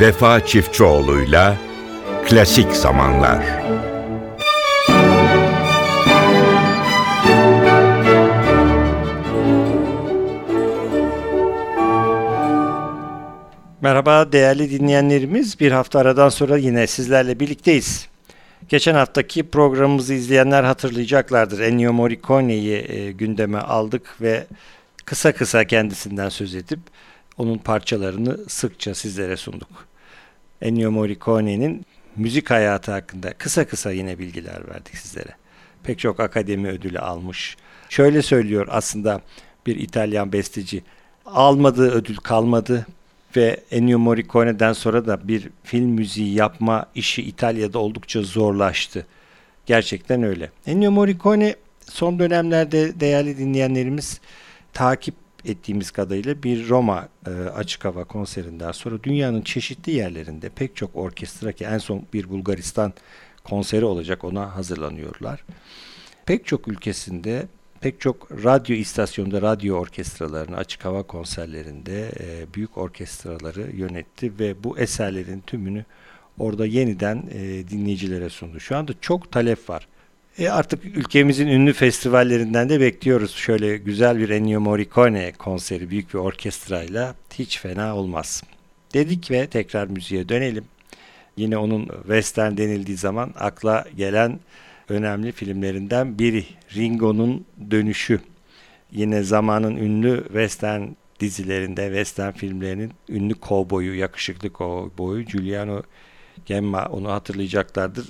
Vefa Çiftçioğlu'yla Klasik Zamanlar Merhaba değerli dinleyenlerimiz. Bir hafta aradan sonra yine sizlerle birlikteyiz. Geçen haftaki programımızı izleyenler hatırlayacaklardır. Ennio Morricone'yi e, gündeme aldık ve kısa kısa kendisinden söz edip onun parçalarını sıkça sizlere sunduk. Ennio Morricone'nin müzik hayatı hakkında kısa kısa yine bilgiler verdik sizlere. Pek çok akademi ödülü almış. Şöyle söylüyor aslında bir İtalyan besteci. Almadığı ödül kalmadı ve Ennio Morricone'den sonra da bir film müziği yapma işi İtalya'da oldukça zorlaştı. Gerçekten öyle. Ennio Morricone son dönemlerde değerli dinleyenlerimiz takip ettiğimiz kadarıyla bir Roma e, açık hava konserinden sonra dünyanın çeşitli yerlerinde pek çok orkestra ki en son bir Bulgaristan konseri olacak ona hazırlanıyorlar. Pek çok ülkesinde pek çok radyo istasyonda radyo orkestralarını açık hava konserlerinde e, büyük orkestraları yönetti ve bu eserlerin tümünü orada yeniden e, dinleyicilere sundu. Şu anda çok talep var. E artık ülkemizin ünlü festivallerinden de bekliyoruz. Şöyle güzel bir Ennio Morricone konseri büyük bir orkestrayla hiç fena olmaz. Dedik ve tekrar müziğe dönelim. Yine onun western denildiği zaman akla gelen önemli filmlerinden biri. Ringo'nun Dönüşü. Yine zamanın ünlü western dizilerinde, western filmlerinin ünlü kovboyu, yakışıklı kovboyu Giuliano Gemma onu hatırlayacaklardır.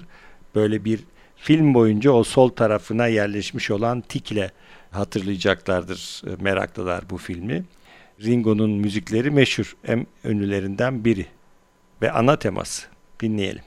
Böyle bir film boyunca o sol tarafına yerleşmiş olan tikle hatırlayacaklardır e, meraklılar bu filmi. Ringo'nun müzikleri meşhur, en ünlülerinden biri ve ana teması. Dinleyelim.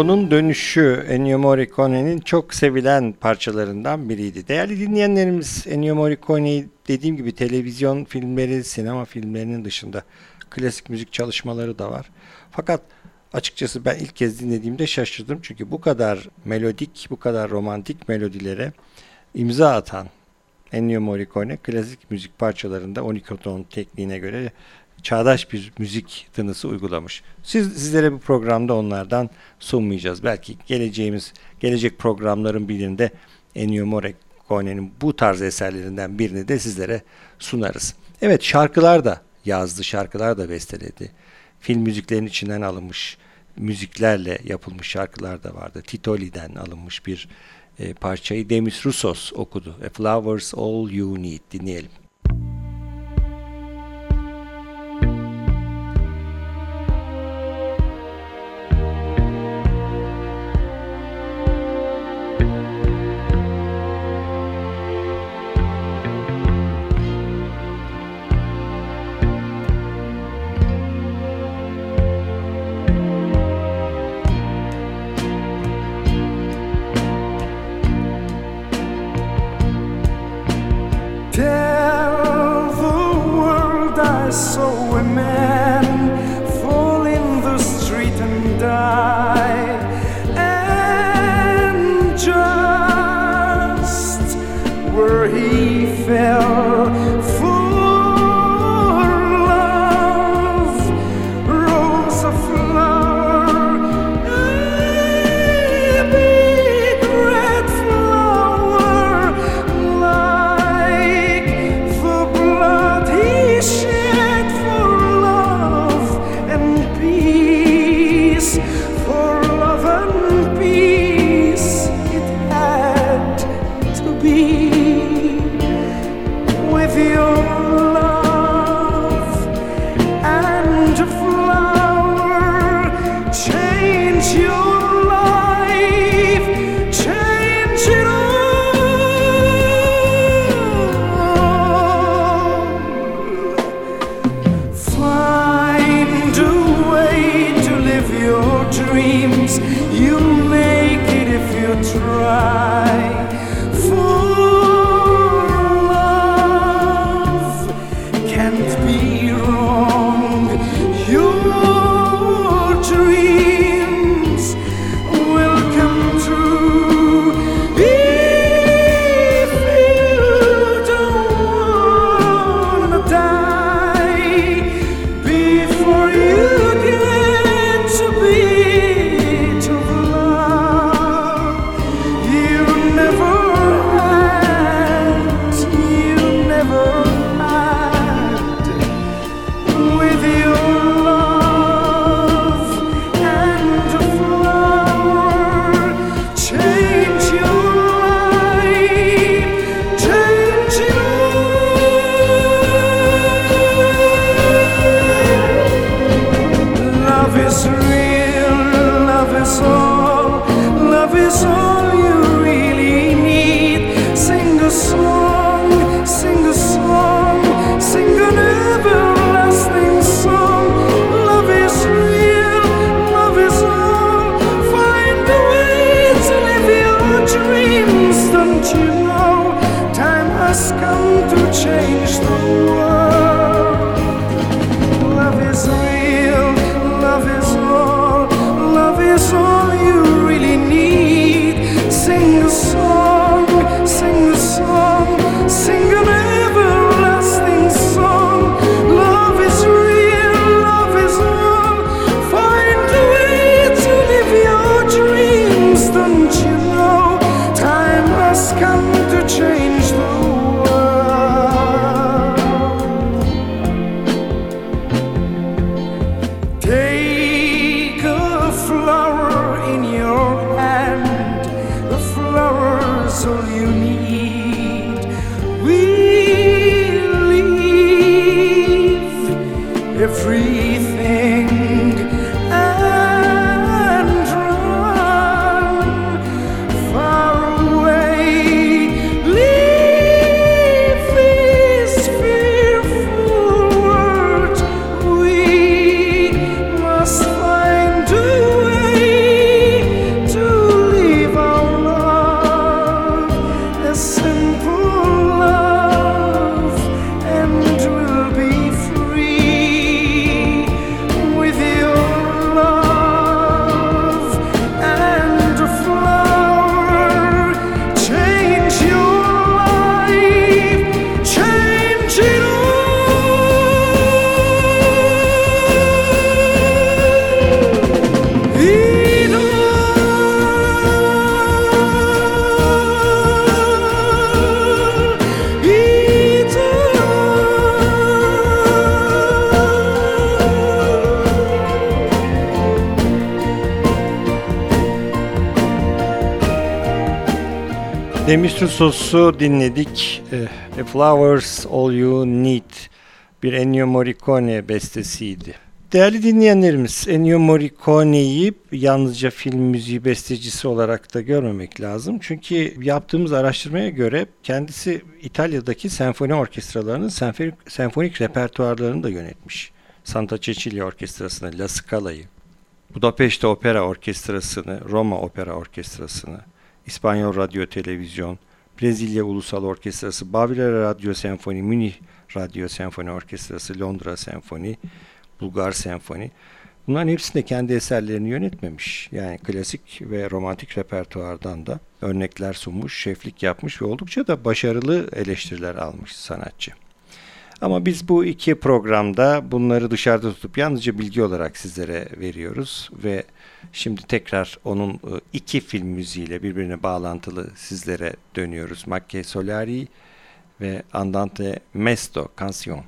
Ringo'nun dönüşü Ennio Morricone'nin çok sevilen parçalarından biriydi. Değerli dinleyenlerimiz Ennio Morricone'yi dediğim gibi televizyon filmleri, sinema filmlerinin dışında klasik müzik çalışmaları da var. Fakat açıkçası ben ilk kez dinlediğimde şaşırdım. Çünkü bu kadar melodik, bu kadar romantik melodilere imza atan Ennio Morricone klasik müzik parçalarında 12 ton tekniğine göre çağdaş bir müzik tınısı uygulamış. Siz, sizlere bu programda onlardan sunmayacağız. Belki geleceğimiz, gelecek programların birinde Ennio Morricone'nin bu tarz eserlerinden birini de sizlere sunarız. Evet şarkılar da yazdı, şarkılar da besteledi. film müziklerinin içinden alınmış müziklerle yapılmış şarkılar da vardı. Titoli'den alınmış bir e, parçayı Demis Roussos okudu. A Flowers All You Need dinleyelim. just where he fell. Ooh. Demistus'u dinledik. Eh, The Flowers All You Need bir Ennio Morricone bestesiydi. Değerli dinleyenlerimiz, Ennio Morricone'yi yalnızca film müziği bestecisi olarak da görmemek lazım. Çünkü yaptığımız araştırmaya göre kendisi İtalya'daki senfoni orkestralarının senfonik, senfonik repertuarlarını da yönetmiş. Santa Cecilia Orkestrası'nı, La Scala'yı, Budapeşte Opera Orkestrası'nı, Roma Opera Orkestrası'nı, İspanyol Radyo Televizyon, Brezilya Ulusal Orkestrası, Baviera Radyo Senfoni, Münih Radyo Senfoni Orkestrası, Londra Senfoni, Bulgar Senfoni. Bunların hepsinde kendi eserlerini yönetmemiş. Yani klasik ve romantik repertuardan da örnekler sunmuş, şeflik yapmış ve oldukça da başarılı eleştiriler almış sanatçı. Ama biz bu iki programda bunları dışarıda tutup yalnızca bilgi olarak sizlere veriyoruz ve şimdi tekrar onun e, iki film müziğiyle birbirine bağlantılı sizlere dönüyoruz. Macchie Solari ve Andante Mesto Canción.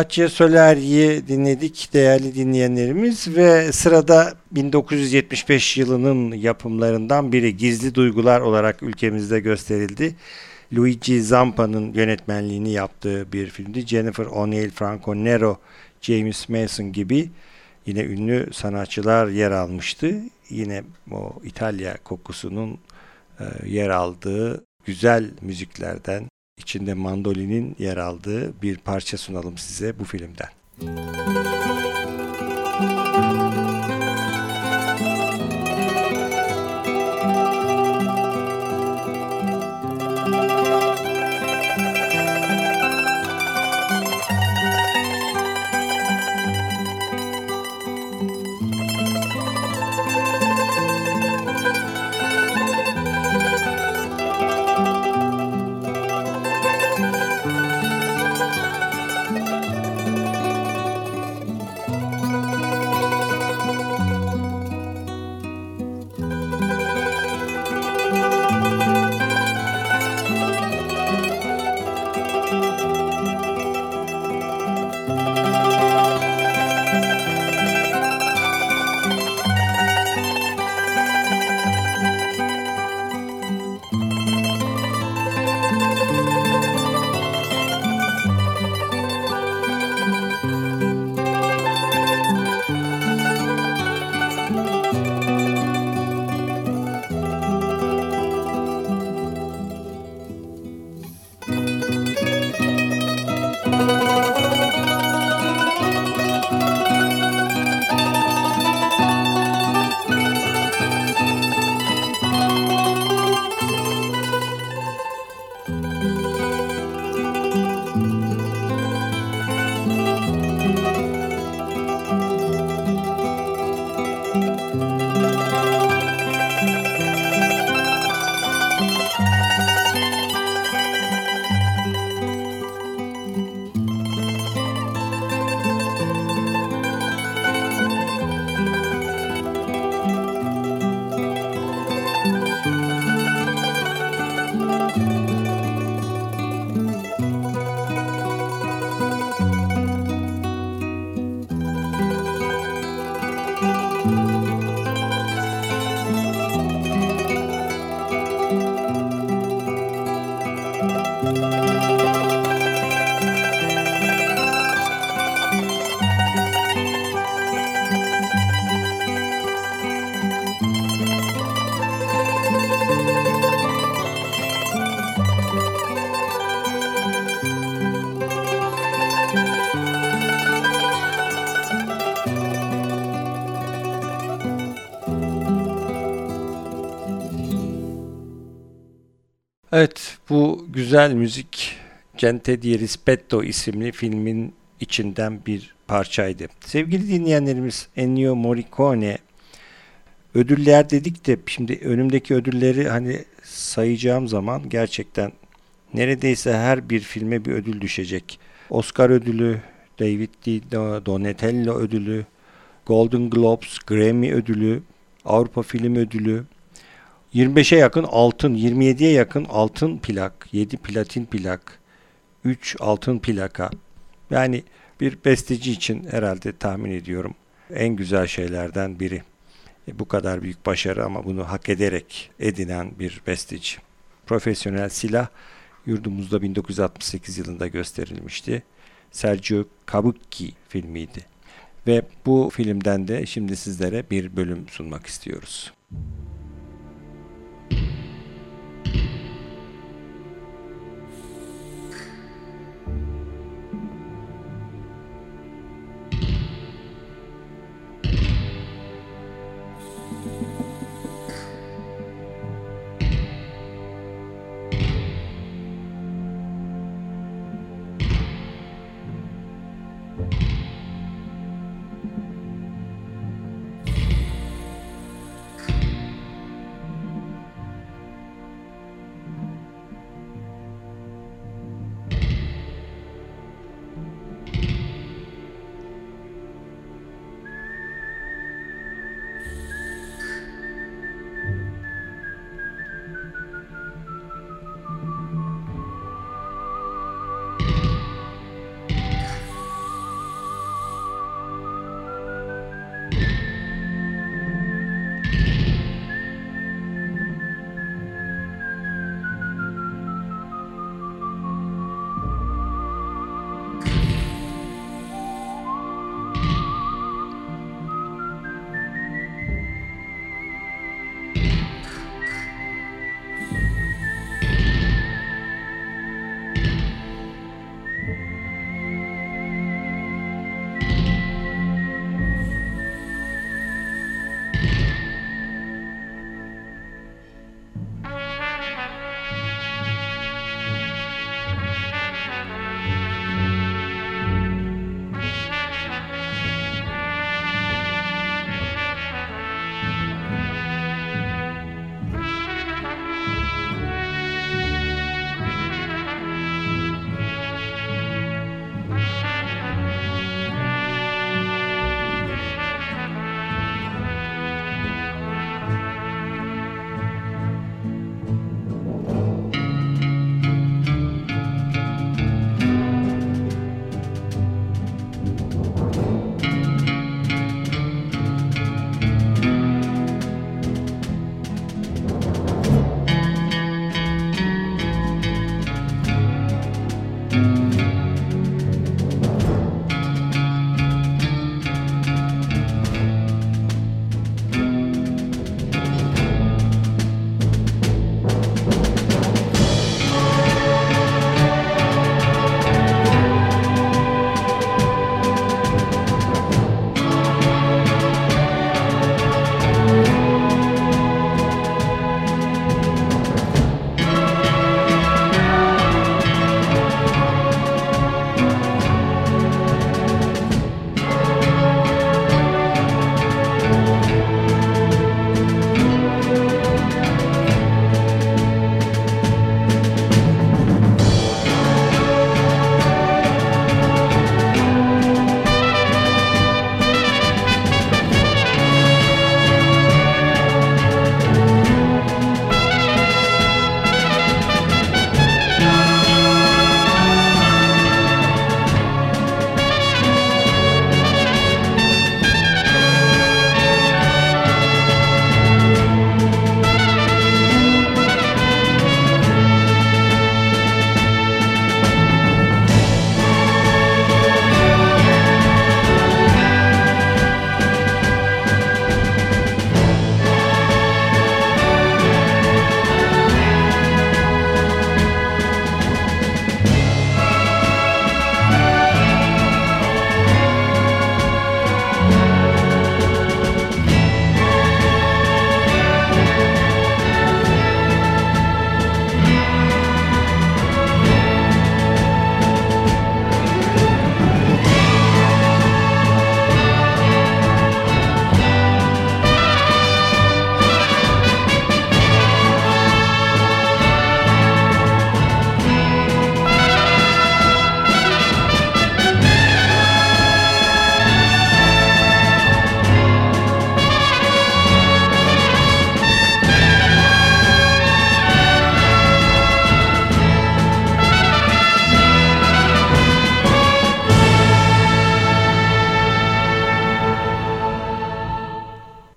Maciej Solari'yi dinledik değerli dinleyenlerimiz ve sırada 1975 yılının yapımlarından biri Gizli Duygular olarak ülkemizde gösterildi. Luigi Zampa'nın yönetmenliğini yaptığı bir filmdi. Jennifer O'Neill, Franco Nero, James Mason gibi yine ünlü sanatçılar yer almıştı. Yine o İtalya kokusunun e, yer aldığı güzel müziklerden, içinde mandolinin yer aldığı bir parça sunalım size bu filmden. Müzik güzel müzik Gente di Rispetto isimli filmin içinden bir parçaydı. Sevgili dinleyenlerimiz Ennio Morricone ödüller dedik de şimdi önümdeki ödülleri hani sayacağım zaman gerçekten neredeyse her bir filme bir ödül düşecek. Oscar ödülü, David Di Donatello ödülü, Golden Globes, Grammy ödülü, Avrupa Film Ödülü, 25'e yakın altın, 27'ye yakın altın plak, 7 platin plak, 3 altın plaka. Yani bir besteci için herhalde tahmin ediyorum en güzel şeylerden biri. E, bu kadar büyük başarı ama bunu hak ederek edinen bir besteci. Profesyonel silah yurdumuzda 1968 yılında gösterilmişti. Sergio Kabuki filmiydi. Ve bu filmden de şimdi sizlere bir bölüm sunmak istiyoruz.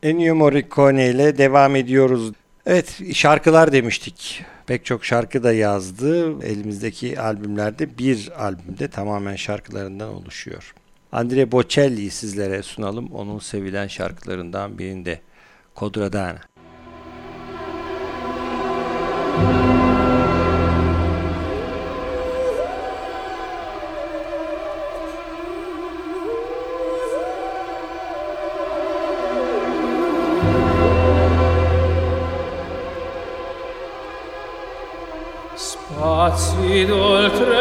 Ennio Morricone ile devam ediyoruz. Evet şarkılar demiştik. Pek çok şarkı da yazdı. Elimizdeki albümlerde bir albümde tamamen şarkılarından oluşuyor. Andre Bocelli'yi sizlere sunalım. Onun sevilen şarkılarından birinde. Kodradana. ed oltre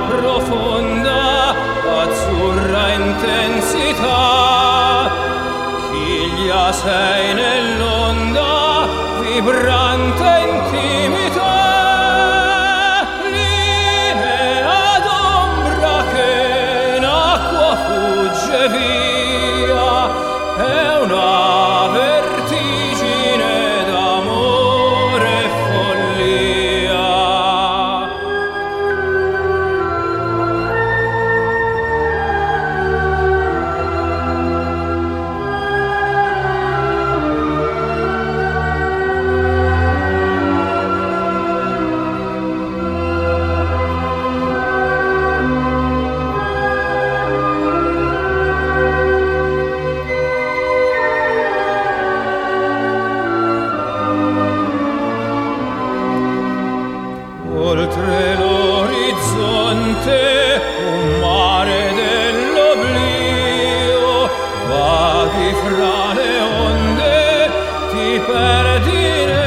profonda azzurra intensità. Chiglia sei nell'onda vibra did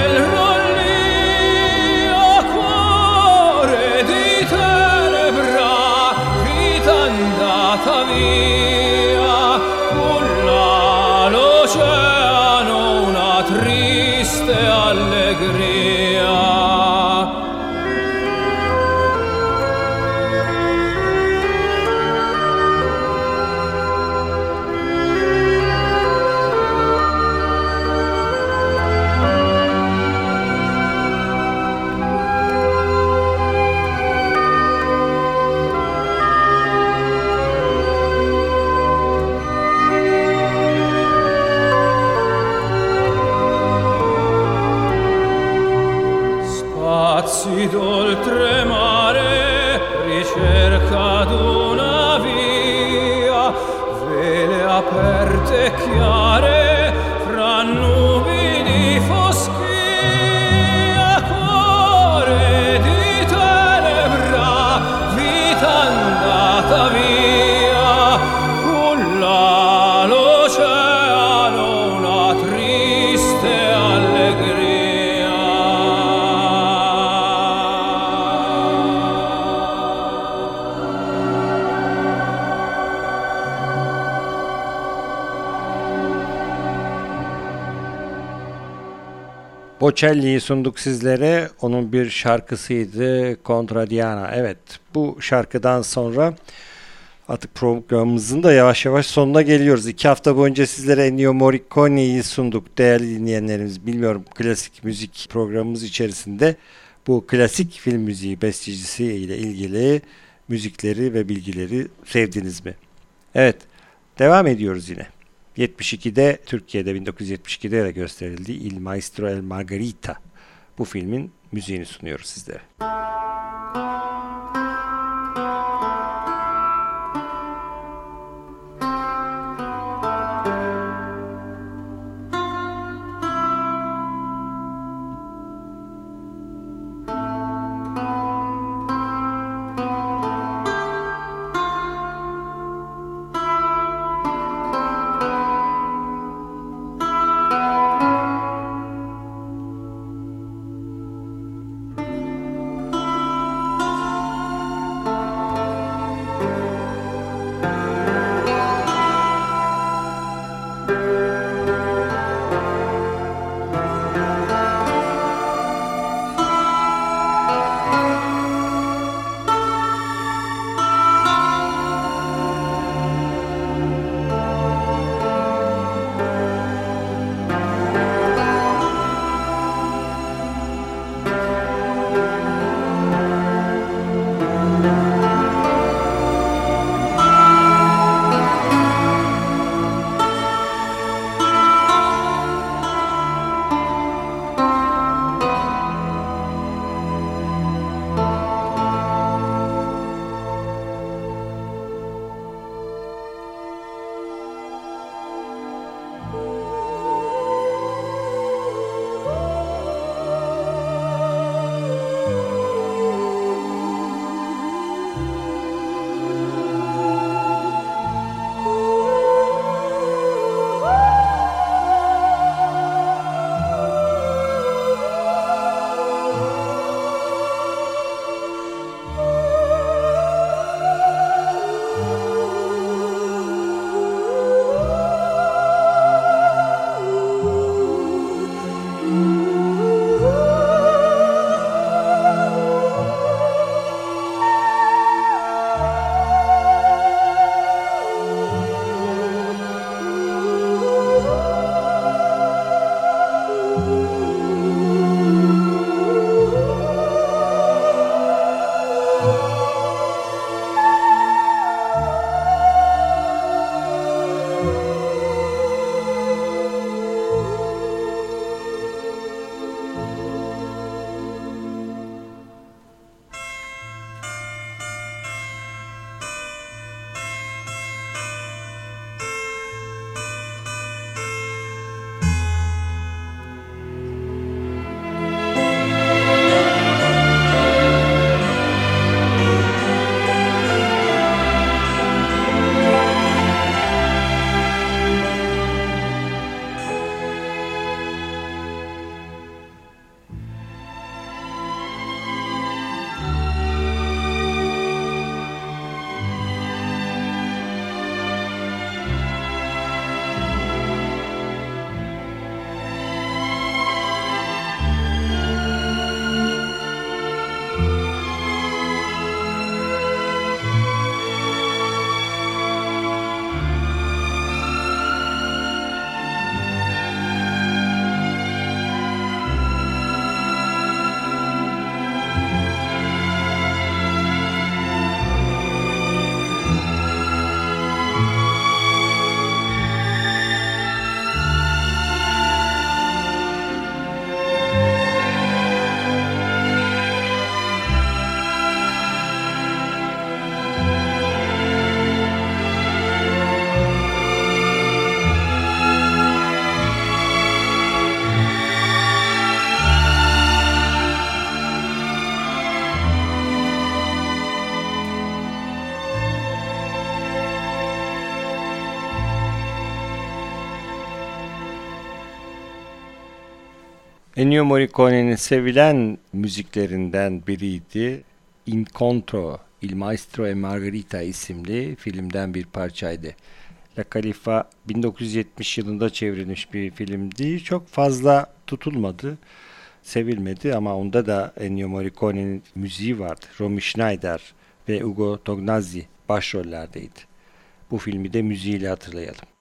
Bocelli'yi sunduk sizlere. Onun bir şarkısıydı Contradiana. Evet bu şarkıdan sonra artık programımızın da yavaş yavaş sonuna geliyoruz. İki hafta boyunca sizlere Ennio Morricone'yi sunduk değerli dinleyenlerimiz. Bilmiyorum klasik müzik programımız içerisinde bu klasik film müziği bestecisi ile ilgili müzikleri ve bilgileri sevdiniz mi? Evet devam ediyoruz yine. 72'de Türkiye'de 1972'de de gösterildi Il Maestro El Margarita. Bu filmin müziğini sunuyoruz sizlere. Ennio Morricone'nin sevilen müziklerinden biriydi. Incontro, Il Maestro e Margherita isimli filmden bir parçaydı. La Califa 1970 yılında çevrilmiş bir filmdi. Çok fazla tutulmadı, sevilmedi ama onda da Ennio Morricone'nin müziği vardı. Romy Schneider ve Ugo Tognazzi başrollerdeydi. Bu filmi de müziğiyle hatırlayalım.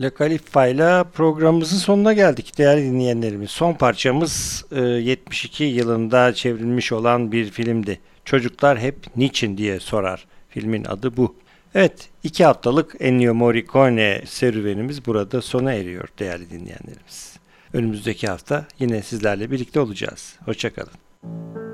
Le Califa ile programımızın sonuna geldik değerli dinleyenlerimiz. Son parçamız 72 e, yılında çevrilmiş olan bir filmdi. Çocuklar hep niçin diye sorar. Filmin adı bu. Evet, iki haftalık Ennio Morricone serüvenimiz burada sona eriyor değerli dinleyenlerimiz. Önümüzdeki hafta yine sizlerle birlikte olacağız. Hoşçakalın.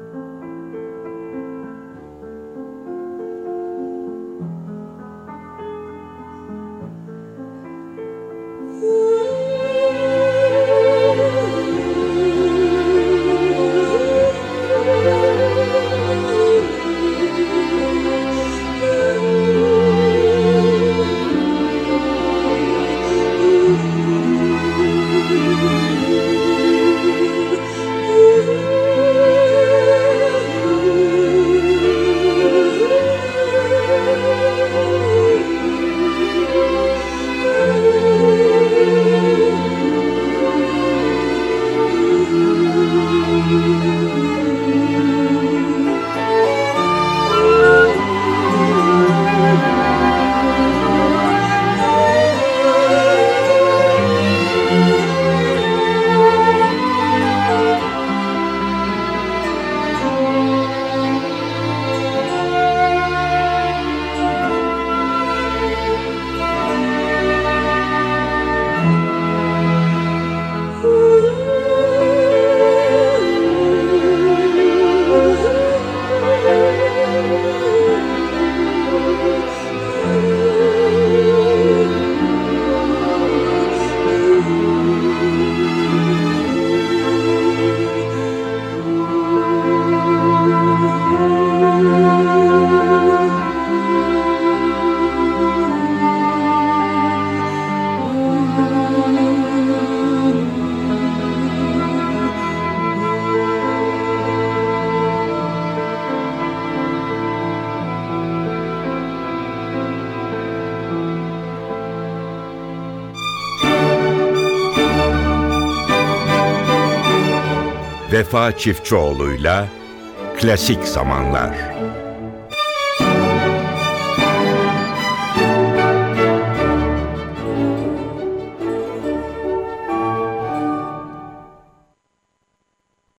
Vefa Çiftçioğlu'yla Klasik Zamanlar.